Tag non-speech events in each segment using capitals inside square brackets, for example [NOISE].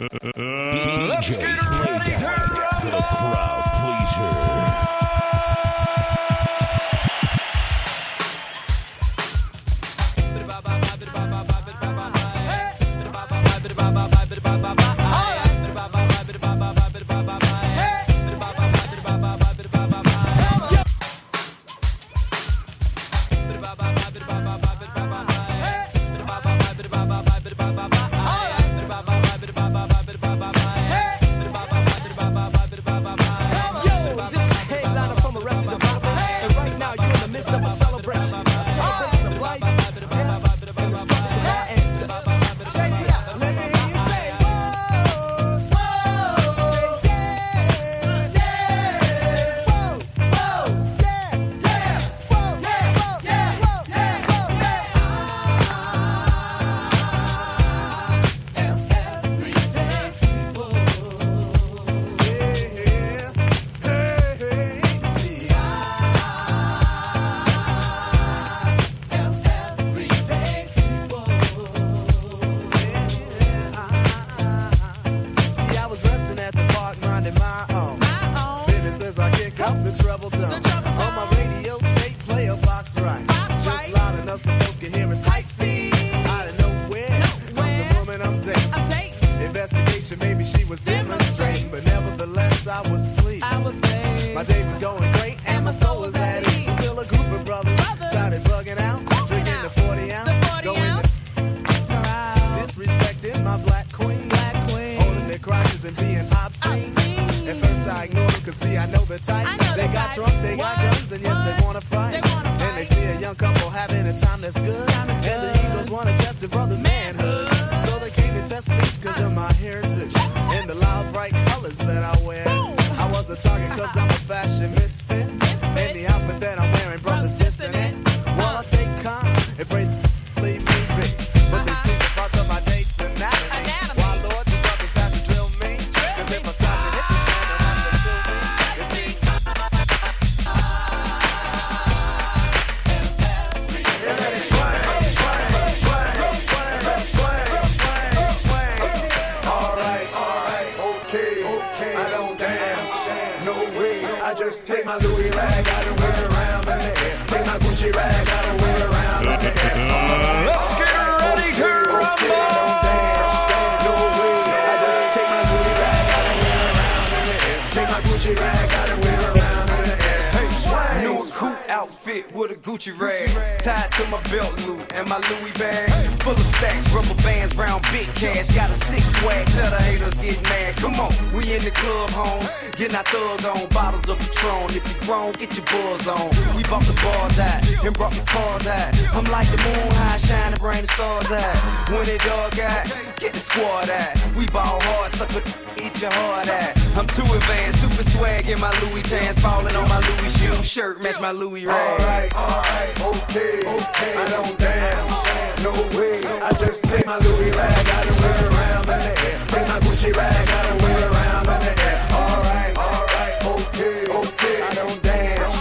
Let's get ready to rumble! My day was going great and my soul was at ease until a group of brothers started bugging out, drinking the 40 ounce, going to disrespecting my black queen, holding their crotches and being obscene. At first I ignored them, cause see I know the type. they got drunk, they got guns, and yes they I just take my Louis rag out and wear it around in the air. Take my Gucci rag out and wear it around in the air. Let's get ready to Okay, I don't dance, no way. I just take my Louis rag outfit with a Gucci rag tied to my belt loop and my Louis bag full of stacks, rubber bands, round big cash. Got a six swag, tell the haters get mad. Come on, we in the club, home, getting our thug on, bottles of Patron. If you grown, get your buzz on. We bought the bars out and brought the cars out. I'm like the moon high, shining, bring the stars out. When it dog out, get the squad out. We ball hard, sucker, your heart out. I'm too advanced, stupid swag in my Louis pants, falling on my Louis shoe shirt, match my Louis rag. Alright, alright, okay, okay. I don't dance, no way. I just take my Louis rag out and wear around in the air. Take my Gucci rag out and wear around in the air. Alright, alright, okay, okay. I don't dance,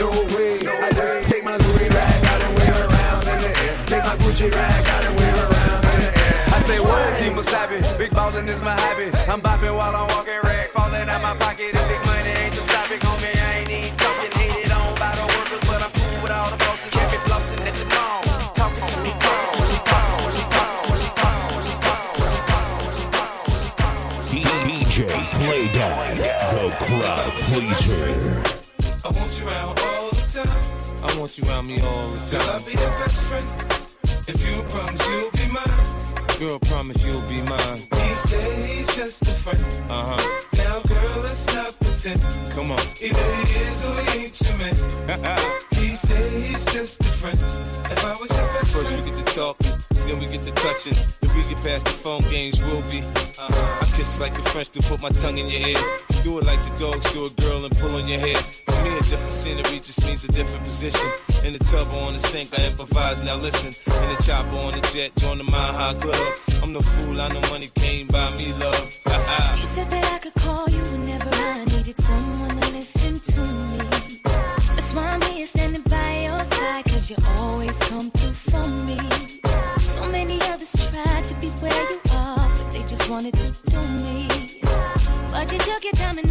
no way. I just take my Louis rag out and wear around in the air. Take my Gucci rag out and wear around in the air. I say what? Keep wasabi. Big ballin' is my hobby. I'm bopping while I'm walking rag, falling out my pocket. If big money ain't the topic, homie, I ain't even talking. Hated on by the workers, but I'm cool with all the bosses. Got me flossing at the mall. Talking to me, talking, talking, talking, talking, DJ PlayDAT, the crowd pleaser. I want you around all the time. I want you around me all the Girl, I'll time. Touching. If we get past the phone games, we'll be. Uh-huh. I kiss like the French to put my tongue in your ear. Do it like the dogs do a girl and pull on your hair. For me, a different scenery just means a different position. In the tub or on the sink, I improvise. Now listen, in the chopper on the jet, join the Mile High Club. I'm no fool, I know money came by me, love. Ha You said that I could call you whenever I needed someone to listen to me. That's why I'm here standing by your side, cause you always come wanted to do me, but you took your time and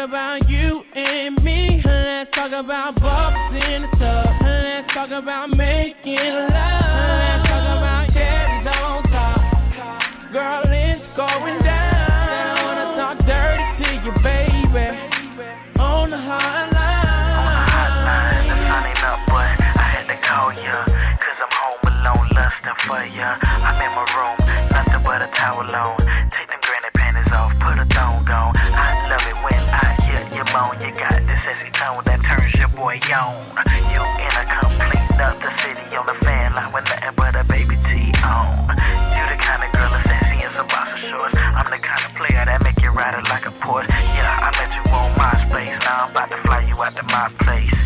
about you and me. Let's talk about bubbles in the tub. Let's talk about making love. Let's talk about cherries on top. Girl, it's going down. I wanna talk dirty to you, baby. On the hotline. the sun ain't up, but I had to call ya. Cause I'm home alone, lusting for ya. I'm in my room, nothing but a towel on. Take on. You got this sexy tone that turns your boy on. You in a complete another city on the fan line with nothing but a baby T on. You the kind of girl that's sexy in some boxer shorts. I'm the kind of player that make you ride it like a Porsche. Yeah, I met you on MySpace. Now I'm about to fly you out to my place.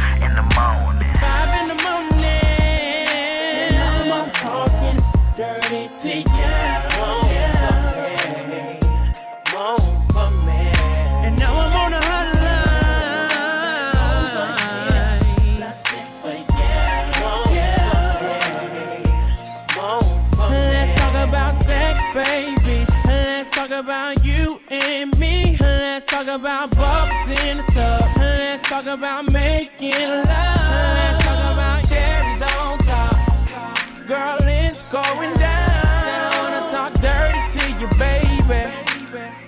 Talk about bubbles in the tub. Let's talk about making love. Let's talk about cherries on top. Girl, it's going down. Said I wanna talk dirty to you, baby.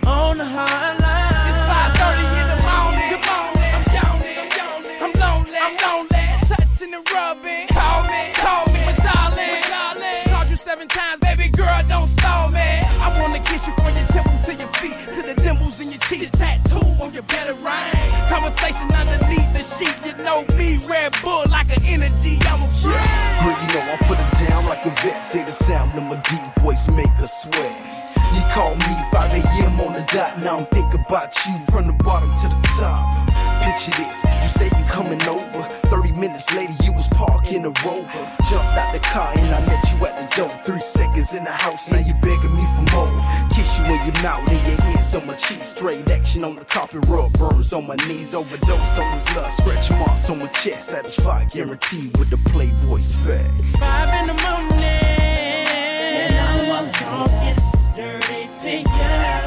On the hotline. It's 5:30 in the morning. Good morning. I'm yawning. I'm yawning. I'm lonely. I'm lonely. Touching and rubbing. Call me. Call me. My darling. My darling. Called you seven times, I wanna kiss you from your temple to your feet, to the dimples in your cheek, tattoo on your belly rain. Conversation underneath the sheet. You know me, Red Bull like an energy. I'm a friend. Girl, you know I put it down like a vet. Say the sound of my deep voice make her sweat. You call me 5 a.m. on the dot. Now I'm thinking about you from the bottom to the top. Picture this, you say you coming over. 30 minutes later, you was parking a rover. Jumped out the car and I met you at the door. Three seconds in the house, now you begging me for more. Kiss you in your mouth and your hands on my cheek. Straight action on the carpet, rub burns on my knees. Overdose on this love, scratch marks on my chest. Satisfied, guaranteed with the Playboy spec. Five in the morning. And now I'm talking dirty to you.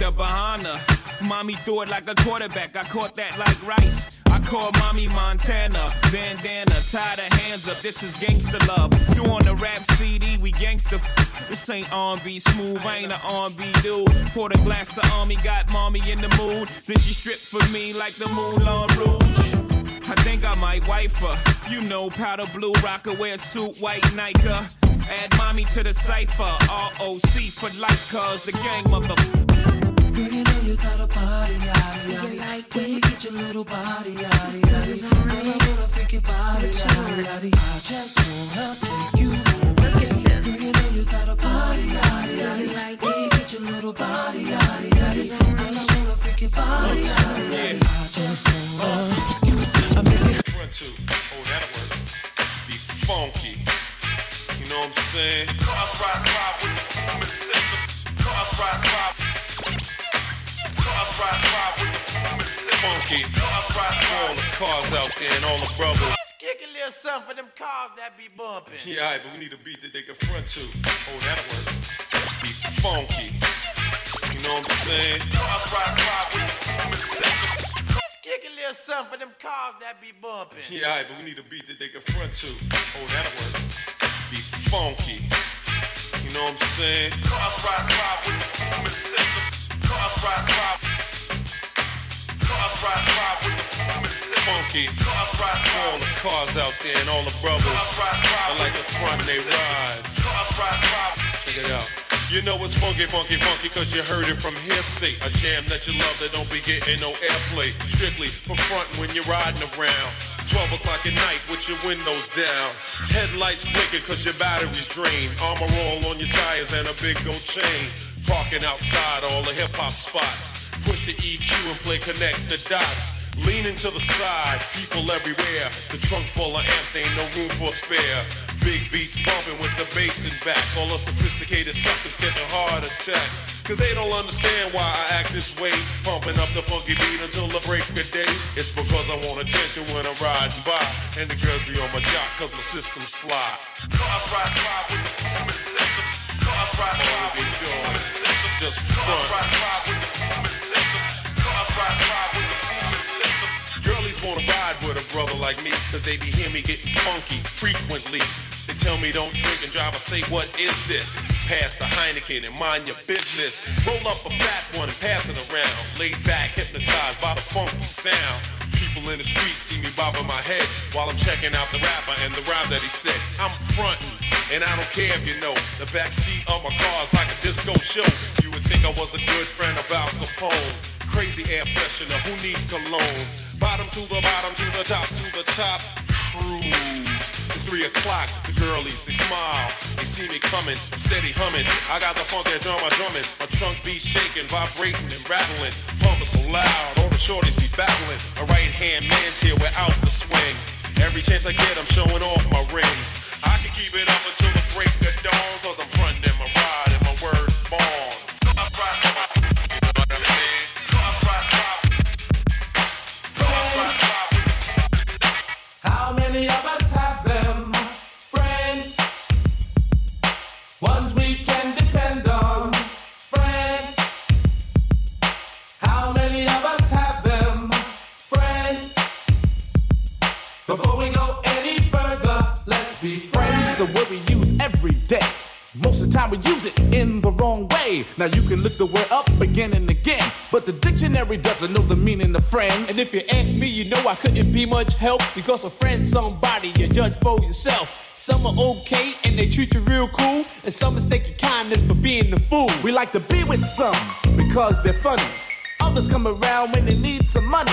Behind her. Mommy threw it like a quarterback. I caught that like rice. I called mommy Montana. Bandana, tie the hands up. This is gangster love. You on the rap CD, we gangster. This ain't R&B smooth. I ain't an R&B dude. Poured a glass of army, got mommy in the mood. Then she stripped for me like the Moulin Rouge. I think I might wife her. You know, powder blue rocker, wear suit, white Nike. Add mommy to the cipher. ROC for life, cause the gang mother. Girl, you know you got a body When you get your little body out I just fix your body I just wanna you you know you got a body When you get your little body I just fix your body I just wanna two. Oh, that'll work. Be funky. You know what I'm saying? Cars ride ride with the Mississippi. Cars ride ride. Cars ride ride with the Mississippi. Funky. Cars ride all the cars out there and all the brothers. Let's kick a little something for them cars that be bumping. Yeah, but we need a beat that they can front to. Oh, that'll work. Be funky. You know what I'm saying? Cars ride ride with the. Let's kick a little something for them cars that be bumping. Yeah, but we need a beat that they can front to. Oh, that'll work. Be funky. You know what I'm saying? Cars ride ride with the Mississippi. Funky. All the cars out there and all the brothers. I like the front they ride. Check it out. You know it's funky, funky, funky, cause you heard it from hearsay. A jam that you love that don't be getting no airplay. Strictly for front when you're riding around. 12 o'clock at night with your windows down. Headlights blinking cause your battery's drained. Armor all on your tires and a big gold chain. Parking outside all the hip hop spots. Push the EQ and play connect the dots. Leaning to the side, people everywhere. The trunk full of amps, ain't no room for spare. Big beats bumping with the bass in back. All the sophisticated suckers getting heart attack. Cause they don't understand why I act this way. Pumping up the funky beat until the break of day. It's because I want attention when I'm riding by. And the girls be on my jock cause my system's fly. Cars ride by with the systems. Cars ride by with the. Just front. Cars ride by with the booming systems. Cars ride with the booming systems. Girlies wanna ride with a brother like me, cause they be hear me getting funky frequently. They tell me don't drink and drive, I say, what is this? Pass the Heineken and mind your business. Roll up a fat one and pass it around. Laid back, hypnotized by the funky sound. People in the street see me bobbing my head while I'm checking out the rapper and the rhyme that he said. I'm frontin', and I don't care if you know. The back seat of my car's like a disco show. You would think I was a good friend about Capone. Crazy air freshener, who needs cologne? Bottom to the bottom, to the top, to the top. Cruise. It's three o'clock. The girlies, they smile. They see me coming. Steady humming. I got the funk that drum my drumming. My trunk be shaking, vibrating and rattling. Pumping so loud, all the shorties be battling. A right hand man's here without the swing. Every chance I get, I'm showing off my rings. I can keep it up until the break of dawn, cause I'm frontin' my Now you can look the word up again and again, but the dictionary doesn't know the meaning of friends. And if you ask me, you know I couldn't be much help because a friend's somebody you judge for yourself. Some are okay and they treat you real cool, and some mistake your kindness for being the fool. We like to be with some because they're funny. Others come around when they need some money.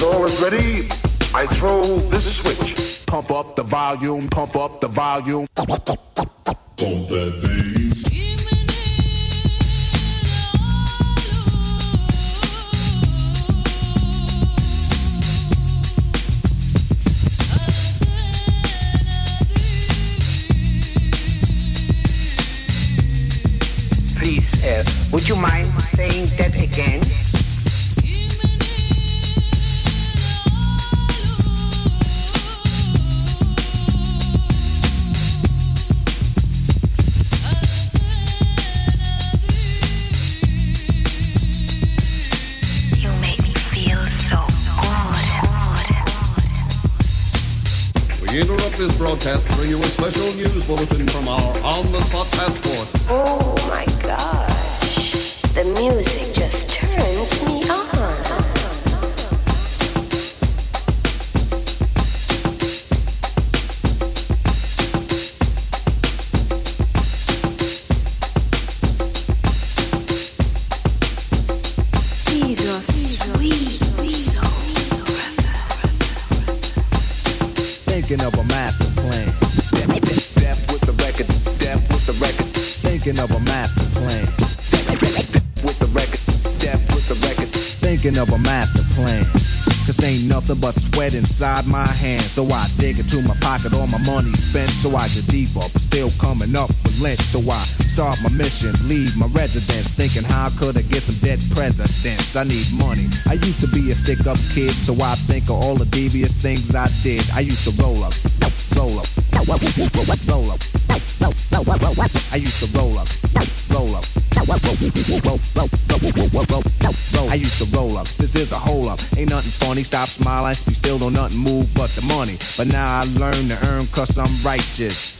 When all is ready, I throw this switch. Pump up the volume, pump up the volume. Pump that bass. Broadcast bring you a special news bulletin from our on-the-spot task force. Thinking of a master plan. Death with the record, death with the record. Thinking of a master plan. With the record, death with the record. Thinking of a master plan. Cause ain't nothing but sweat inside my hand. So I dig into my pocket, all my money spent. So I get deeper, but still coming up lint. So I start my mission, leave my residence. Thinking how I could I get some dead presidents? I need money. I used to be a stick up kid, so I think of all the devious things I did. I used to roll up, roll up, roll up, roll up. I used to roll up, roll up. I used to roll up. This is a hole up. Ain't nothing funny. Stop smiling. We still don't nothing move but the money. But now I learn to earn cause I'm righteous.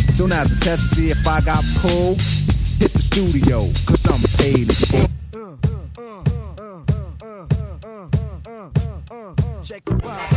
So now's a test to see if I got pulled. Hit the studio, cause I'm paid. Check the vibe.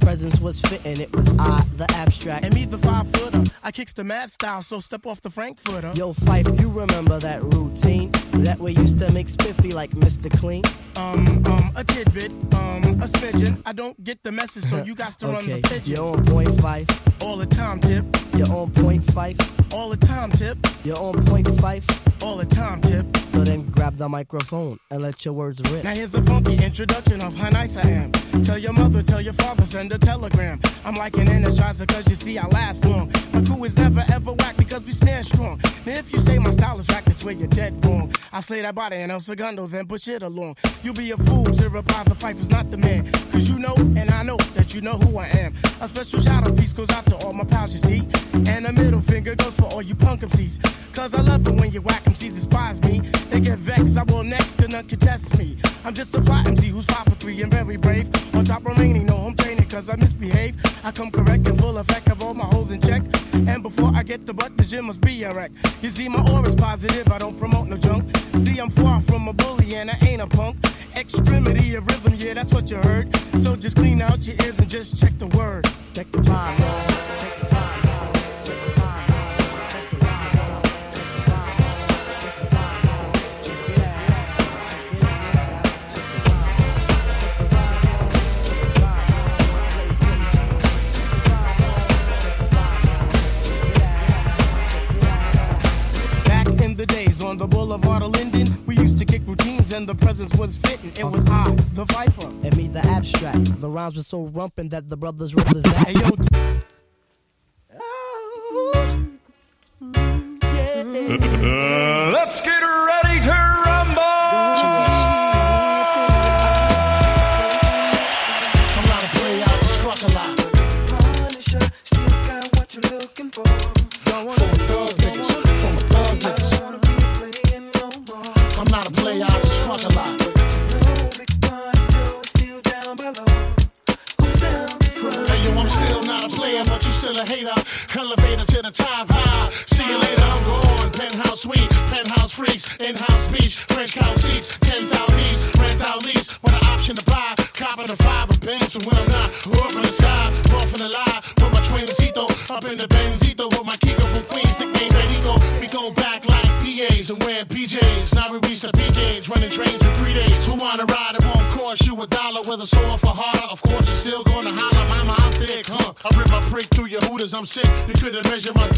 Presence was fitting. It was I, the abstract. And me, the five footer. I kicks the mad style, so step off the Frankfurter. Yo, Phife, you remember that routine? That we used to make spiffy like Mr. Clean? Um, um, a tidbit, um, a smidgen. I don't get the message, so you got to run okay, the pigeon. you're on point Phife. All the time, tip. You're on point Phife. All the time, tip. You're on point Phife. All the time, tip. So then grab the microphone and let your words rip. Now here's a funky introduction of how nice I am. Tell your mother, tell your father, send a telegram. I'm like an energizer, cause you see I last long. My is never ever whack because we stand strong. Now if you say my style is whack, that's where you're dead wrong. I slay that body and El Segundo, then push it along. You'll be a fool to reply the fight was not the man. Cause you know, and I know that you know who I am. A special shout out piece goes out to all my pals, you see. And a middle finger goes for all you punk MCs. Cause I love it when you whack MCs despise me. They get vexed, I will next, cause none can test me. I'm just a fly MC who's five for three and very brave. On top remaining, no home training, cause I misbehave. I come correct and full effect of all my holes in check. And before I get the butt, the gym must be a wreck. You see, my aura's positive, I don't promote no junk. See, I'm far from a bully and I ain't a punk. Extremity of rhythm, yeah, that's what you heard. So just clean out your ears and just check the word. Check the rhyme, on the boulevard of Linden, we used to kick routines and the presence was fitting. It was I, the Viper. And me, the abstract. The rhymes were so rumpin' that the brothers wrote the Zach. Hey, yo, oh, Let's [LAUGHS] You couldn't measure my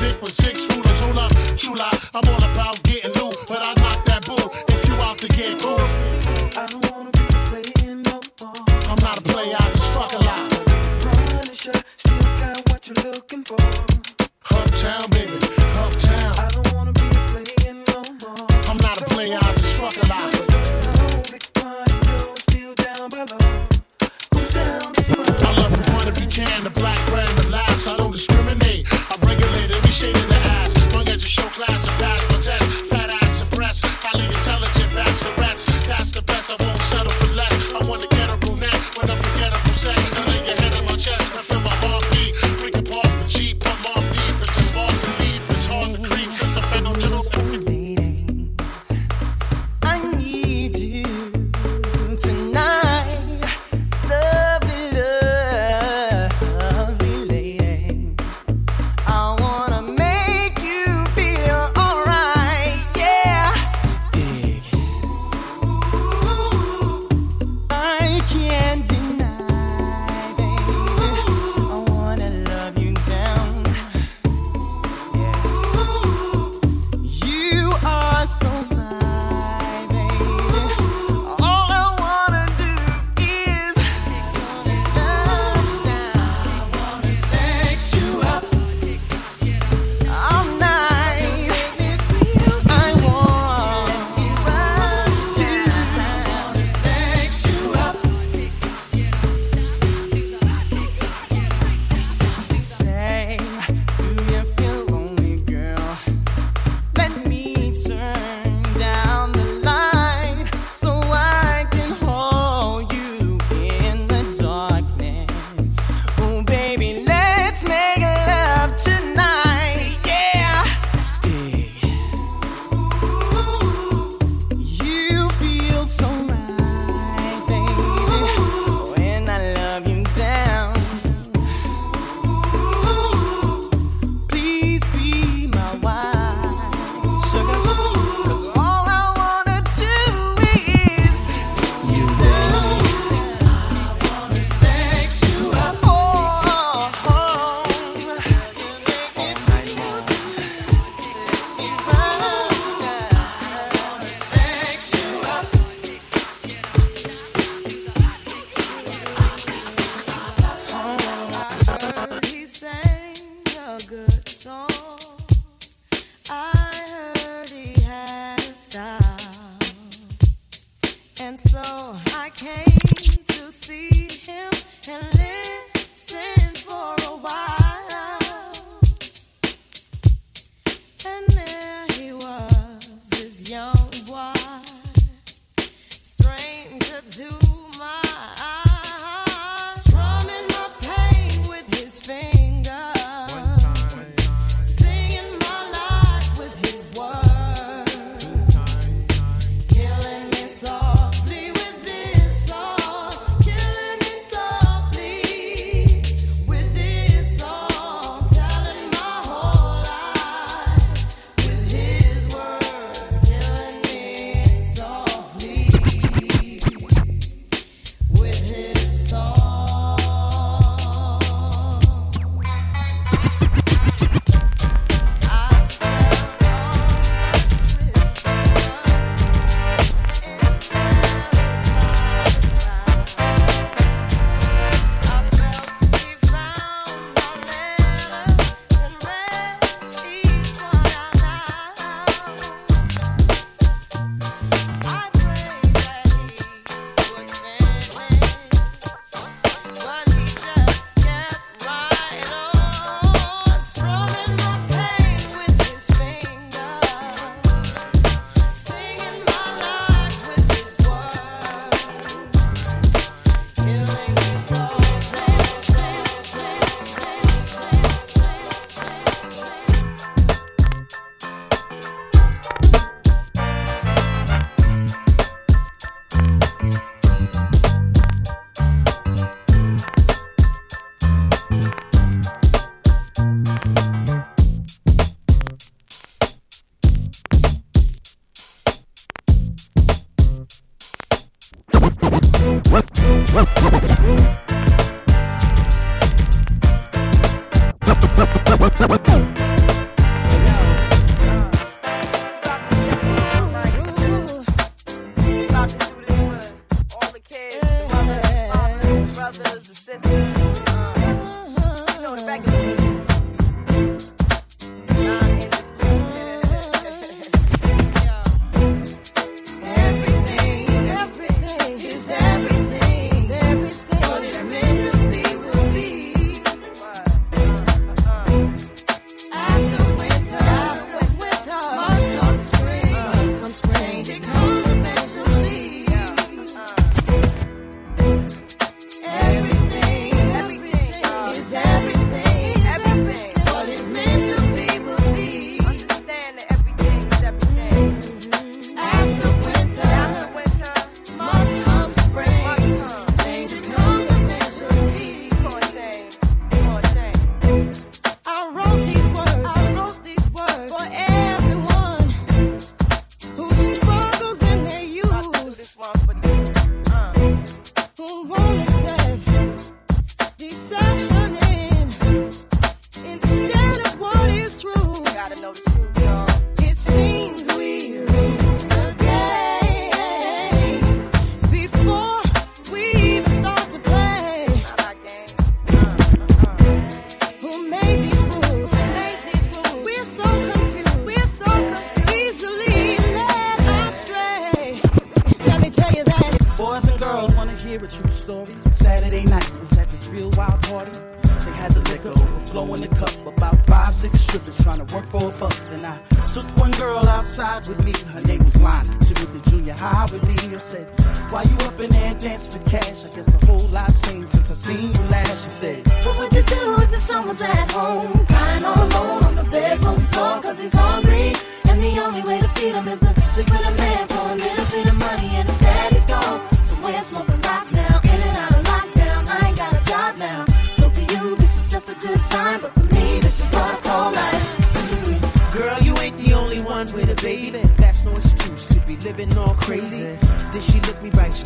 do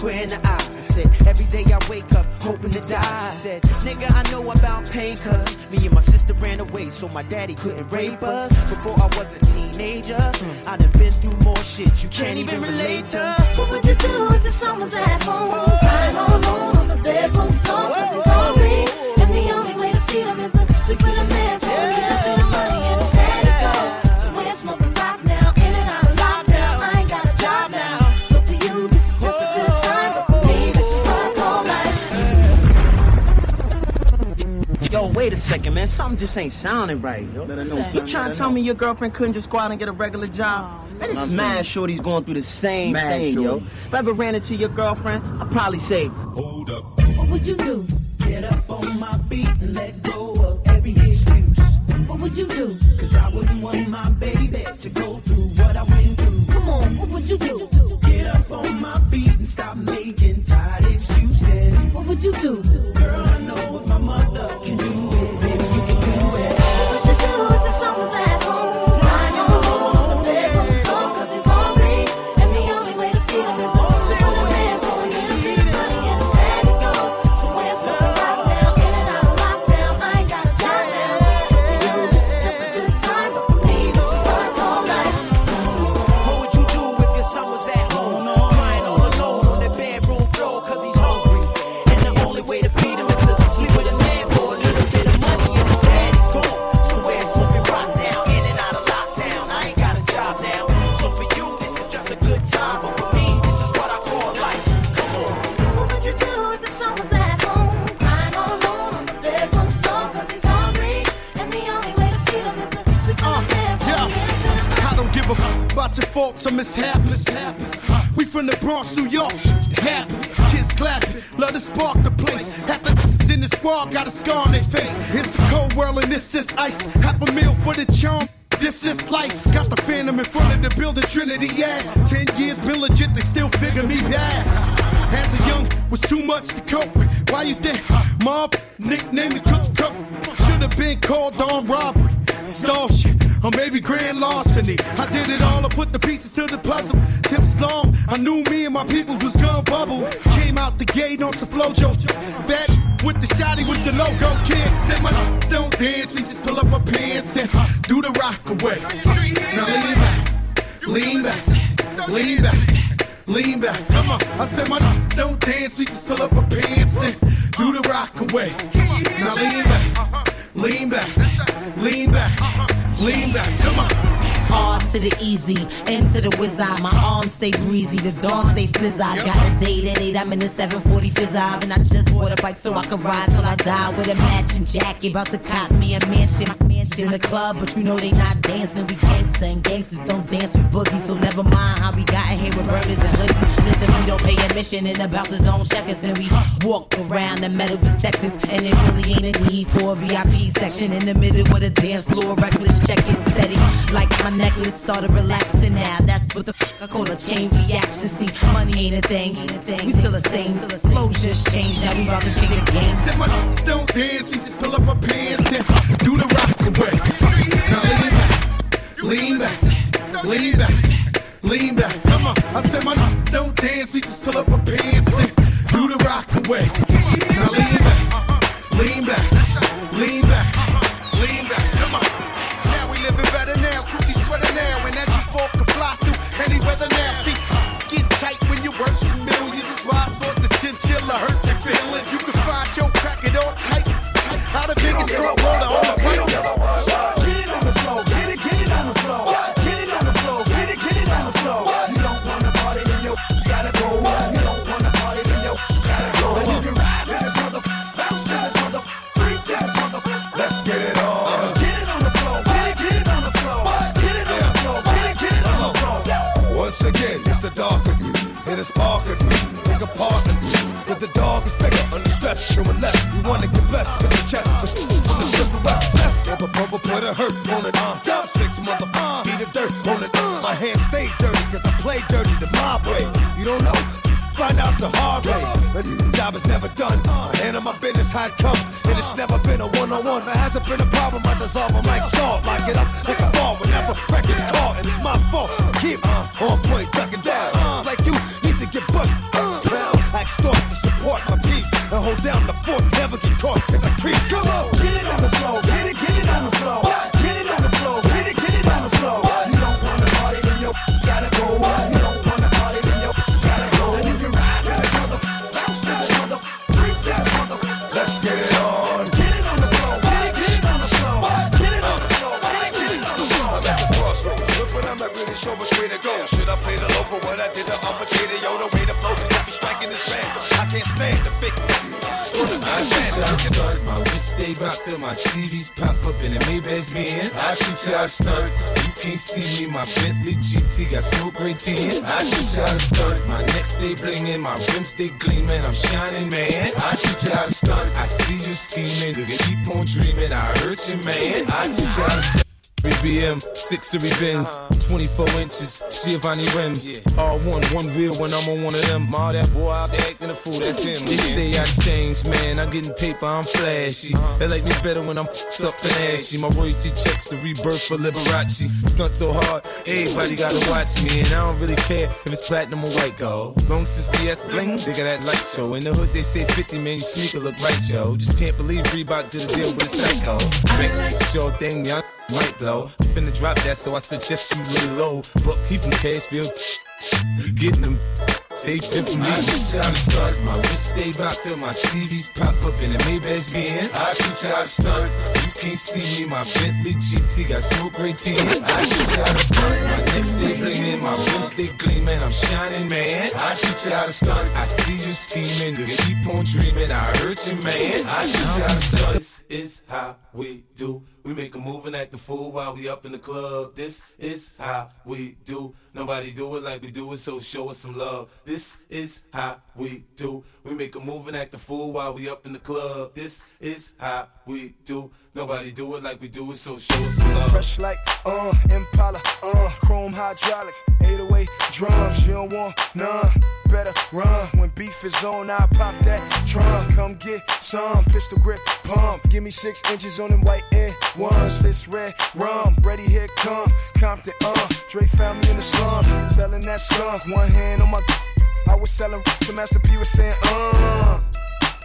square in the eye. I said, Every day I wake up hoping to die. She said, Nigga, I know about pain, cuz me and my sister ran away, so my daddy couldn't rape us. Before I was a teenager, mm. I done been through more shit you can't, even relate to. What would you do if the someone's at home? Crying all alone on the bedroom floor. second, man. Something just ain't sounding right, yo. Let her know You trying to tell me your girlfriend couldn't just go out and get a regular job? Oh, man, it's mad shorty's going through the same mad thing, shorties. yo. If I ever ran into your girlfriend, I'd probably say, Hold up. What would you do? Get up on my feet and let go of every excuse. What would you do? Cause I wouldn't want my baby figure me that. As a young was too much to cope with. Why you think mom nickname the cook cook? Should have been called on robbery, extortion, or maybe grand larceny. I did it all, I put the pieces to the puzzle. Just as long I knew me and my people was gonna bubble. Came out the gate on some Flo-Jo. Back with the shotty with the logo kid. Said my [LAUGHS] don't dance, he just pull up my pants and do the rock away. Now lean back, lean back, lean back. Lean back lean back. Come on, I said my don't dance, we just pull up our pants and do the rock away. Now lean back, lean back, lean back to the easy, into to the wizard. My arms stay breezy, the dawn stay fizz. I got a date at 8, I'm in the 740 fizz and I just bought a bike so I can ride till I die with a matching jacket. About to cop me a mansion, mansion in the club, but you know they not dancing. We gangsta and gangsters don't dance with boogies, so never mind how we got here with burners and hoodies. Listen, we don't pay admission and the bouncers don't check us, and we walk around the metal detectors, and it really ain't a need for a VIP section in the middle with a dance floor, reckless check it steady like my necklace started relaxing now. That's what the fuck I call a chain reaction. See, money ain't a thing, ain't a thing. We still the same. Flow just changed. Now we about to change the game. Said my don't dance, he just pull up her pants and do the rock away. Now lean back, lean back, lean back, lean back. Come on, I said my don't dance, he just pull up her pants and do the rock away. Business how it come And it's never been a one-on-one. There hasn't been a problem I dissolve them like salt. Lock it up like a fall Whenever records caught And it's my fault. Keep on point Rocked till my TVs pop up in the Maybach Benz. I teach y'all stunt. You can't see me, my Bentley GT got smoke right tin. I teach y'all stunt. My neck stay blingin', my rims stay gleaming. I'm shining, man. I teach y'all stunt. I see you scheming, keep on dreaming. I hurt you, man. I teach y'all stunt. BM, six series Benz, 24 inches, Giovanni rims. All one, one wheel when I'm on one of them. All that boy out there acting a fool, that's him. They say I changed, man. I'm getting paper, I'm flashy. They like me better when I'm f***ed up and ashy. My royalty checks the rebirth for Liberace. Stunt so hard, everybody gotta watch me. And I don't really care if it's platinum or white gold. Long since VS bling, they got that light show. In the hood, they say 50 man, your sneaker look right, yo. Just can't believe Reebok did a deal with a psycho. Banks sure thing, y'all might blow. I'm finna drop that, so I suggest you lay low. But he from Cashville, getting them. Say tip for me. I teach y'all to stunt. My wrist stay rocked till my TVs pop up in the Maybach Benz. I teach y'all to stunt. You can't see me, my Bentley GT got smoke right tin. I teach y'all to stunt. My neck stay blingin', my rims stay gleaming. I'm shining, man. I teach y'all to stunt. I see you scheming, you keep on dreaming. I hurt you, man. I teach y'all to stunt. This is how we do. We make a move and act the fool while we up in the club. This is how we do. Nobody do it like we do it, so show us some love. This is how we do. We make a move and act the fool while we up in the club. This is how we do. Nobody do it like we do it, so show us some love. Fresh like, uh, Impala, uh, chrome hydraulics, 808 drums, you don't want none. Better run when beef is on. I pop that trunk. Come get some pistol grip pump. Give me six inches on them white air ones. This red rum, ready here come. Compton, uh, Dre found me in the slums, selling that skunk. One hand on my, I was selling. The Master P was saying, uh,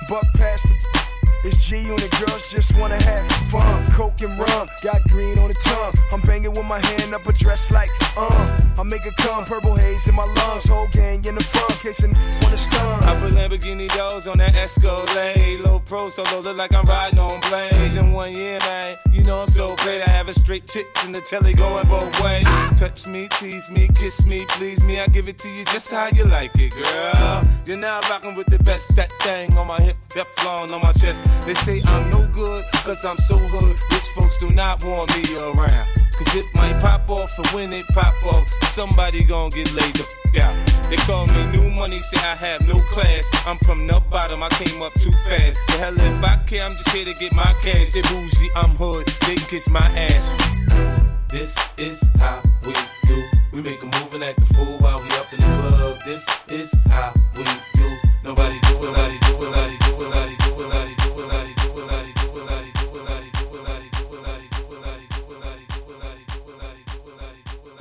buck past the. It's G unit the girls just wanna have fun. Coke and rum, got green on the tongue. I'm banging with my hand up a dress like, uh. I make it come, purple haze in my lungs. Whole gang in the front, a n- wanna stun. I put Lamborghini doors on that Escalade. Low pro solo, look like I'm riding on blades. In one year, man, you know I'm so great. I have a straight chick in the telly going both ways. Touch me, tease me, kiss me, please me. I give it to you just how you like it, girl. You're now rocking with the best. That thing on my hip, Teflon on my chest. They say I'm no good, cause I'm so hood. Rich folks do not want me around. Cause it might pop off, and when it pop off, somebody gon' get laid the f out. They call me new money, say I have no class. I'm from the bottom, I came up too fast. The hell if I care, I'm just here to get my cash. They bougie, I'm hood, they kiss my ass. This is how we do. We make a move and act a fool while we up in the club. This is how we do. Nobody do it, nobody